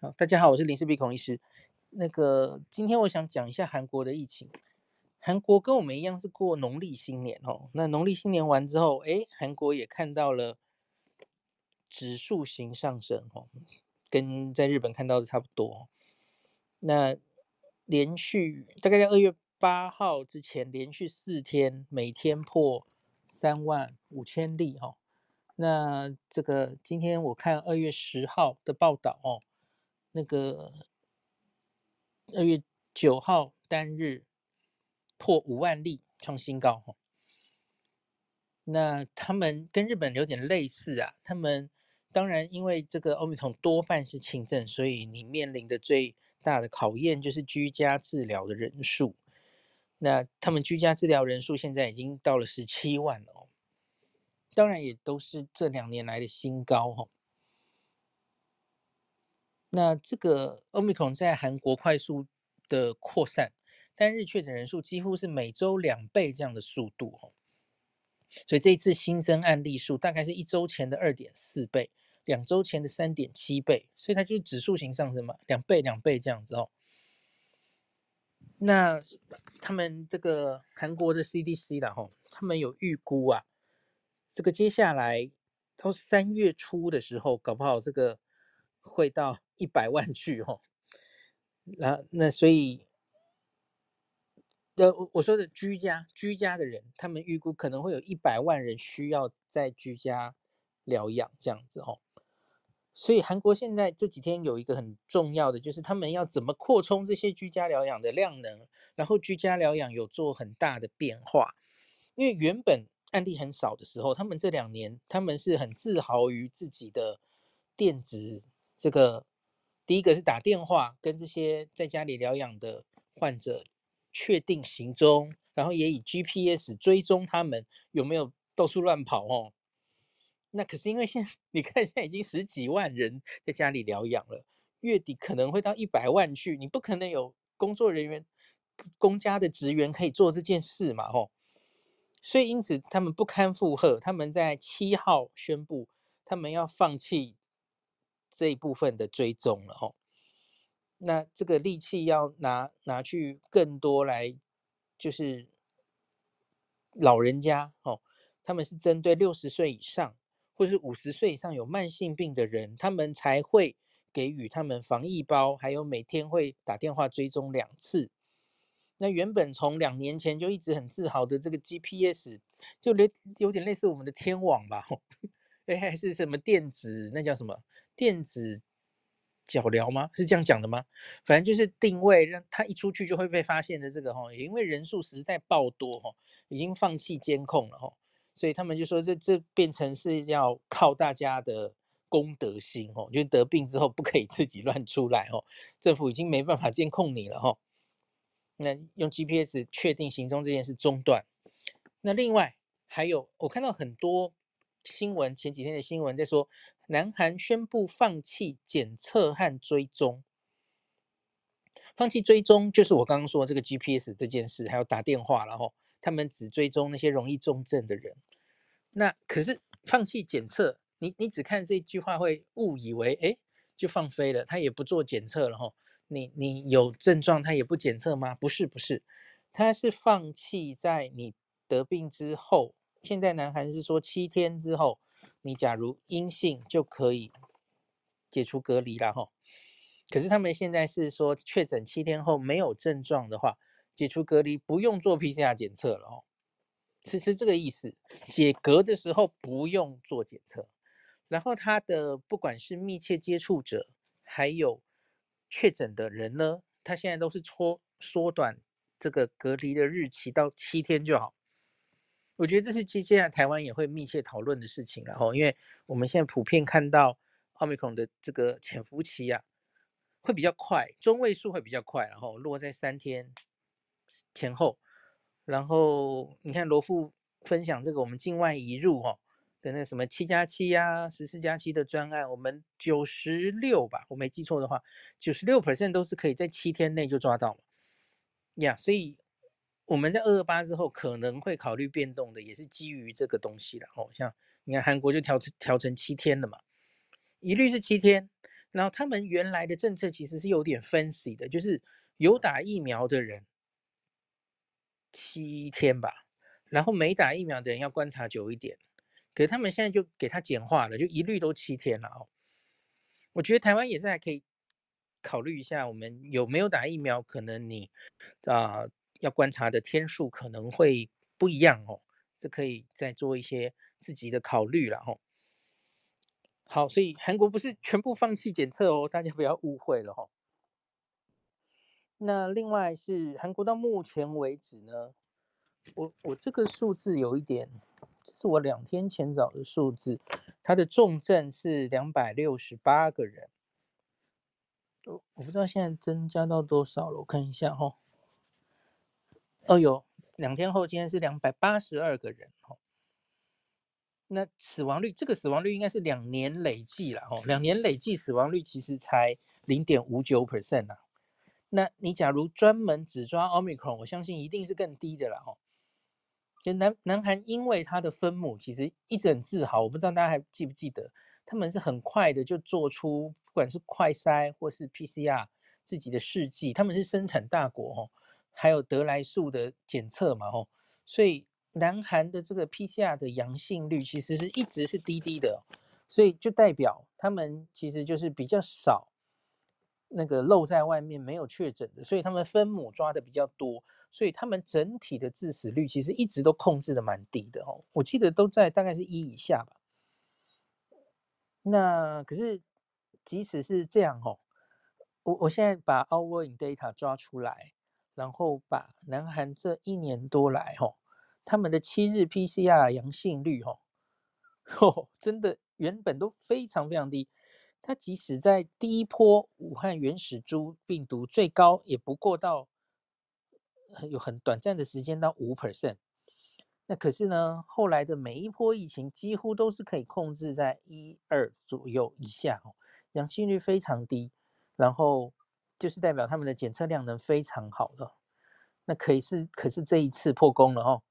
好，大家好，我是林氏鼻孔医师。那个，今天我想讲一下韩国的疫情。韩国跟我们一样是过农历新年哦。那农历新年完之后，哎，韩国也看到了指数型上升哦，跟在日本看到的差不多。那连续大概在二月八号之前，连续四天每天破三万五千例哈。那这个今天我看二月十号的报道哦。那个二月九号单日破五万例，创新高哈。那他们跟日本有点类似啊，他们当然因为这个欧米孔多半是轻症，所以你面临的最大的考验就是居家治疗的人数。那他们居家治疗人数现在已经到了十七万了哦，当然也都是这两年来的新高哈。那这个 Omicron 在韩国快速的扩散，单日确诊人数几乎是每周两倍这样的速度哦，所以这一次新增案例数大概是一周前的二点四倍，两周前的三点七倍，所以它就是指数型上升嘛，两倍两倍这样子哦。那他们这个韩国的 CDC 啦吼，他们有预估啊，这个接下来到三月初的时候，搞不好这个会到。一百万去哦，那那所以，呃，我说的居家居家的人，他们预估可能会有一百万人需要在居家疗养这样子哦。所以韩国现在这几天有一个很重要的，就是他们要怎么扩充这些居家疗养的量能，然后居家疗养有做很大的变化，因为原本案例很少的时候，他们这两年他们是很自豪于自己的电子这个。第一个是打电话跟这些在家里疗养的患者确定行踪，然后也以 GPS 追踪他们有没有到处乱跑哦。那可是因为现在你看，现在已经十几万人在家里疗养了，月底可能会到一百万去，你不可能有工作人员、公家的职员可以做这件事嘛？哦，所以因此他们不堪负荷，他们在七号宣布他们要放弃。这一部分的追踪了哦，那这个力气要拿拿去更多来，就是老人家哦，他们是针对六十岁以上或是五十岁以上有慢性病的人，他们才会给予他们防疫包，还有每天会打电话追踪两次。那原本从两年前就一直很自豪的这个 GPS，就连有点类似我们的天网吧，哎，还是什么电子，那叫什么？电子脚镣吗？是这样讲的吗？反正就是定位，让他一出去就会被发现的这个哈，也因为人数实在爆多哈，已经放弃监控了哈，所以他们就说这这变成是要靠大家的公德心哦，就是得病之后不可以自己乱出来哦，政府已经没办法监控你了哈，那用 GPS 确定行踪这件事中断，那另外还有我看到很多。新闻前几天的新闻在说，南韩宣布放弃检测和追踪，放弃追踪就是我刚刚说这个 GPS 这件事，还有打电话，然后他们只追踪那些容易重症的人。那可是放弃检测，你你只看这句话会误以为哎就放飞了，他也不做检测了哈。你你有症状他也不检测吗？不是不是，他是放弃在你得病之后。现在南韩是说七天之后，你假如阴性就可以解除隔离了哈。可是他们现在是说确诊七天后没有症状的话，解除隔离不用做 PCR 检测了哦。是是这个意思，解隔的时候不用做检测，然后他的不管是密切接触者还有确诊的人呢，他现在都是缩缩短这个隔离的日期到七天就好。我觉得这是接下来台湾也会密切讨论的事情，然后因为我们现在普遍看到奥密克戎的这个潜伏期啊，会比较快，中位数会比较快，然后落在三天前后。然后你看罗富分享这个我们境外移入哦的那什么七加七呀、十四加七的专案，我们九十六吧，我没记错的话，九十六 percent 都是可以在七天内就抓到嘛，呀，所以。我们在二二八之后可能会考虑变动的，也是基于这个东西了哦。像你看韩国就调成调成七天了嘛，一律是七天，然后他们原来的政策其实是有点 fancy 的，就是有打疫苗的人七天吧，然后没打疫苗的人要观察久一点。可是他们现在就给他简化了，就一律都七天了哦。我觉得台湾也是还可以考虑一下，我们有没有打疫苗，可能你啊、要观察的天数可能会不一样哦，这可以再做一些自己的考虑了哦。好，所以韩国不是全部放弃检测哦，大家不要误会了哦。那另外是韩国到目前为止呢，我我这个数字有一点，这是我两天前找的数字，它的重症是两百六十八个人，我我不知道现在增加到多少了，我看一下哦。哦，有两天后，今天是两百八十二个人哦。那死亡率，这个死亡率应该是两年累计了哦，两年累计死亡率其实才零点五九 percent 啊。那你假如专门只抓 Omicron，我相信一定是更低的了哦。就南南韩，因为它的分母其实一直很自豪，我不知道大家还记不记得，他们是很快的就做出不管是快筛或是 PCR 自己的试剂，他们是生产大国哦，还有得来速的检测嘛哦，所以。南韩的这个 PCR 的阳性率其实是一直是低低的，所以就代表他们其实就是比较少那个漏在外面没有确诊的，所以他们分母抓的比较多，所以他们整体的致死率其实一直都控制的蛮低的哦，我记得都在大概是一以下吧。那可是即使是这样哦，我我现在把 our in data 抓出来，然后把南韩这一年多来哦。他们的七日 PCR 阳性率，哦，哦，真的原本都非常非常低。它即使在第一波武汉原始株病毒最高，也不过到有很短暂的时间到五 percent。那可是呢，后来的每一波疫情几乎都是可以控制在一二左右以下，哦，阳性率非常低。然后就是代表他们的检测量能非常好了。那可以是，可是这一次破功了，哦。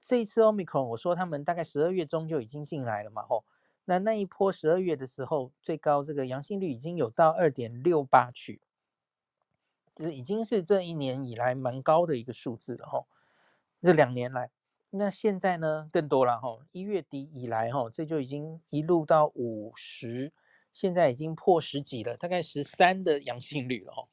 这一次 Omicron，我说他们大概十二月中就已经进来了嘛，吼，那那一波十二月的时候，最高这个阳性率已经有到二点六八去，就是已经是这一年以来蛮高的一个数字了，吼，这两年来，那现在呢更多了，吼，一月底以来，吼，这就已经一路到五十，现在已经破十几了，大概十三的阳性率了，吼，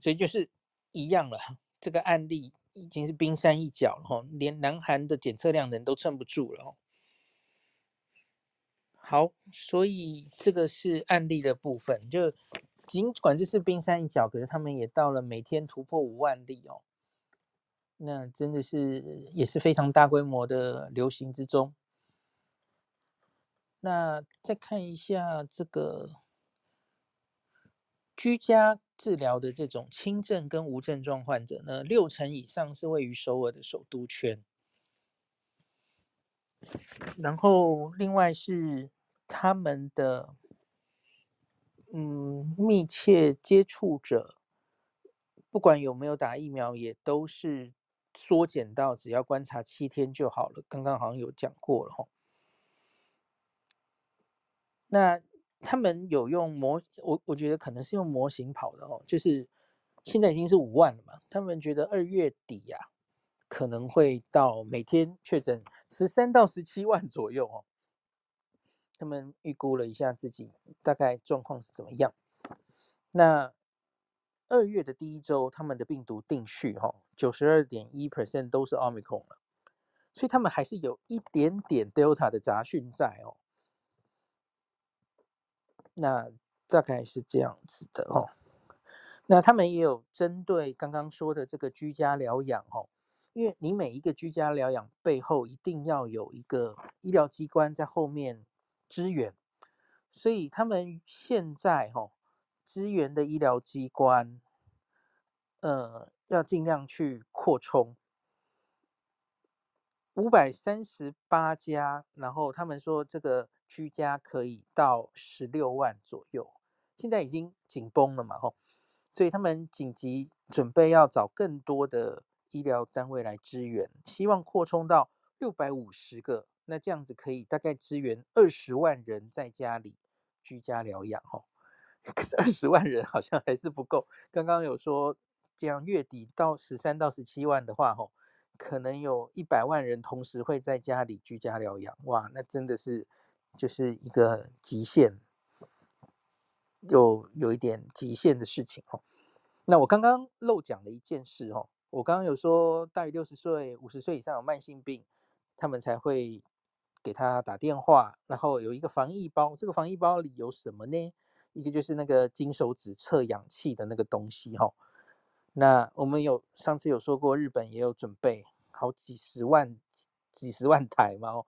所以就是一样了，这个案例。已经是冰山一角了哈，连南韩的检测量人都撑不住了。好，所以这个是案例的部分，就尽管这是冰山一角，可是他们也到了每天突破五万例哦。那真的是也是非常大规模的流行之中。那再看一下这个。居家治疗的这种轻症跟无症状患者呢，六成以上是位于首尔的首都圈。然后另外是他们的嗯密切接触者，不管有没有打疫苗，也都是缩减到只要观察七天就好了。刚刚好像有讲过了哈。那。他们有用模，我我觉得可能是用模型跑的哦，就是现在已经是五万了嘛，他们觉得二月底呀、可能会到每天确诊十三到十七万左右哦。他们预估了一下自己大概状况是怎么样。那二月的第一周，他们的病毒定序哈九十二点一 percent 都是 Omicron 了，所以他们还是有一点点 Delta 的杂讯在哦。那大概是这样子的哦。那他们也有针对刚刚说的这个居家疗养哦，因为你每一个居家疗养背后一定要有一个医疗机关在后面支援，所以他们现在哦支援的医疗机关，呃，要尽量去扩充。五百三十八家，然后他们说这个居家可以到十六万左右，现在已经紧绷了嘛，吼，所以他们紧急准备要找更多的医疗单位来支援，希望扩充到六百五十个，那这样子可以大概支援二十万人在家里居家疗养吼。可是二十万人好像还是不够。刚刚有说，这样月底到十三到十七万的话，吼，可能有一百万人同时会在家里居家疗养。哇，那真的是就是一个极限，有有一点极限的事情哦。那我刚刚漏讲了一件事哦，我刚刚有说大于六十岁、五十岁以上有慢性病，他们才会给他打电话，然后有一个防疫包。这个防疫包里有什么呢？一个就是那个金手指测氧气的那个东西哈，那我们有上次有说过，日本也有准备好几十万、几十万台嘛哦，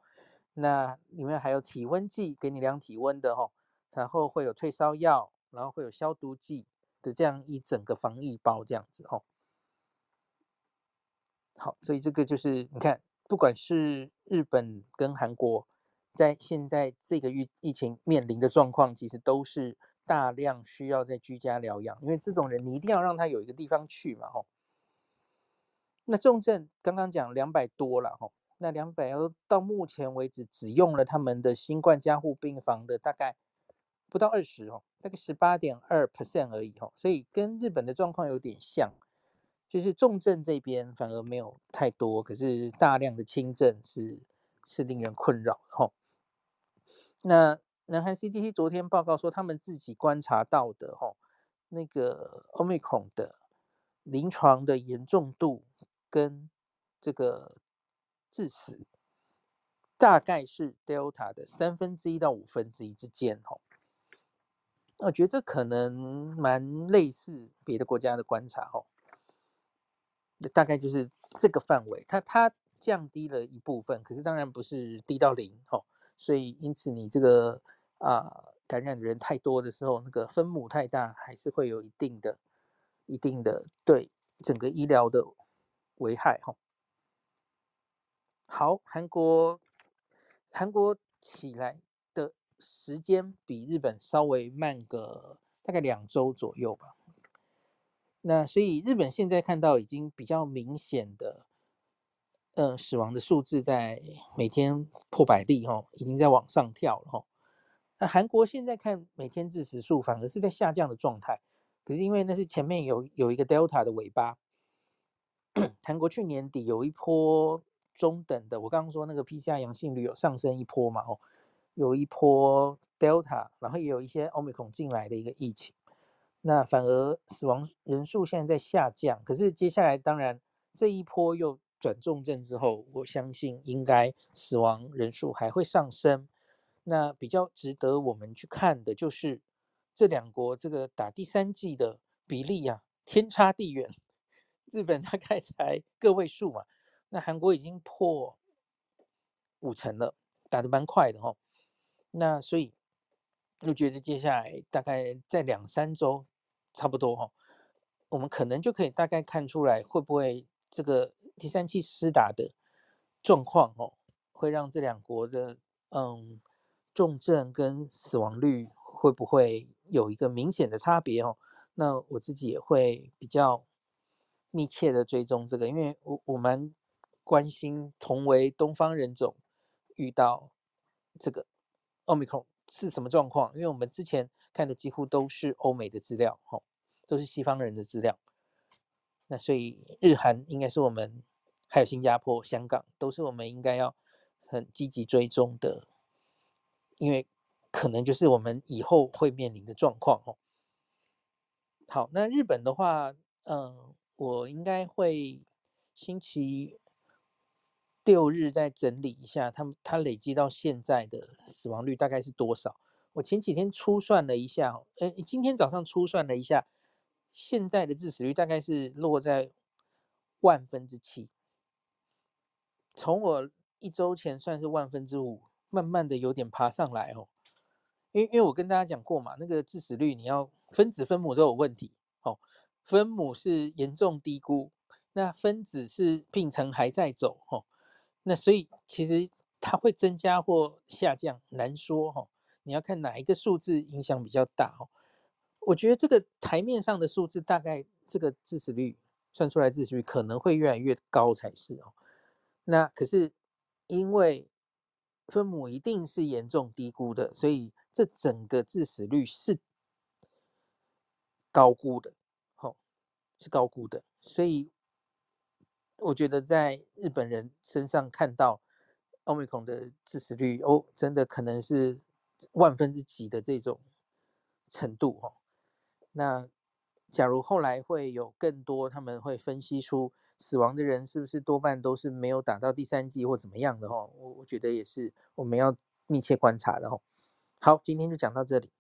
那里面还有体温计给你量体温的哈，然后会有退烧药，然后会有消毒剂的这样一整个防疫包这样子哈。好，所以这个就是你看，不管是日本跟韩国，在现在这个疫疫情面临的状况，其实都是。大量需要在居家疗养，因为这种人你一定要让他有一个地方去嘛，吼。那重症刚刚讲两百多了，吼，那两百到目前为止只用了他们的新冠加护病房的大概不到二十哦，大概十八点二 percent 而已，吼，所以跟日本的状况有点像，就是重症这边反而没有太多，可是大量的轻症是是令人困扰，吼。那。南韩 CDC 昨天报告说，他们自己观察到的吼，那个 Omicron 的临床的严重度跟这个致死，大概是 Delta 的三分之一到五分之一之间吼。我觉得这可能蛮类似别的国家的观察吼，大概就是这个范围，它它降低了一部分，可是当然不是低到零吼，所以因此你这个。啊，感染的人太多的时候，那个分母太大，还是会有一定的、一定的对整个医疗的危害哈。好，韩国，韩国起来的时间比日本稍微慢个大概两周左右吧。那所以日本现在看到已经比较明显的，呃，死亡的数字在每天破百例哈，已经在往上跳了哈。那韩国现在看每天致死数反而是在下降的状态，可是因为那是前面有有一个 Delta 的尾巴，韩国去年底有一波中等的，我刚刚说那个 PCR 阳性率有上升一波嘛，哦，有一波 Delta，然后也有一些 Omicron 进来的一个疫情，那反而死亡人数现在在下降，可是接下来当然这一波又转重症之后，我相信应该死亡人数还会上升。那比较值得我们去看的就是这两国这个打第三季的比例啊，天差地远。日本大概才个位数嘛，那韩国已经破五成了，打得蛮快的哈。那所以我觉得接下来大概在两三周差不多哈，我们可能就可以大概看出来会不会这个第三季施打的状况哦，会让这两国的嗯。重症跟死亡率会不会有一个明显的差别哦？那我自己也会比较密切的追踪这个，因为我我蛮关心同为东方人种遇到这个 Omicron 是什么状况，因为我们之前看的几乎都是欧美的资料，哈，都是西方人的资料。那所以日韩应该是我们，还有新加坡、香港都是我们应该要很积极追踪的。因为可能就是我们以后会面临的状况哦。好，那日本的话，嗯，我应该会星期六日再整理一下，他们他累积到现在的死亡率大概是多少？我前几天初算了一下，呃，今天早上初算了一下，现在的致死率大概是落在万分之七，从我一周前算是万分之五。慢慢的有点爬上来哦，因为因为我跟大家讲过嘛，那个致死率你要分子分母都有问题哦，分母是严重低估，那分子是病程还在走哦，那所以其实它会增加或下降难说哈，你要看哪一个数字影响比较大哦。我觉得这个台面上的数字大概这个致死率算出来致死率可能会越来越高才是哦，那可是因为。分母一定是严重低估的，所以这整个致死率是高估的，好，是高估的。所以我觉得在日本人身上看到 Omicron 的致死率，哦，真的可能是万分之几的这种程度，哦。那假如后来会有更多，他们会分析出死亡的人是不是多半都是没有打到第三剂或怎么样的，哦，我我觉得也是我们要密切观察的，哦。好，今天就讲到这里。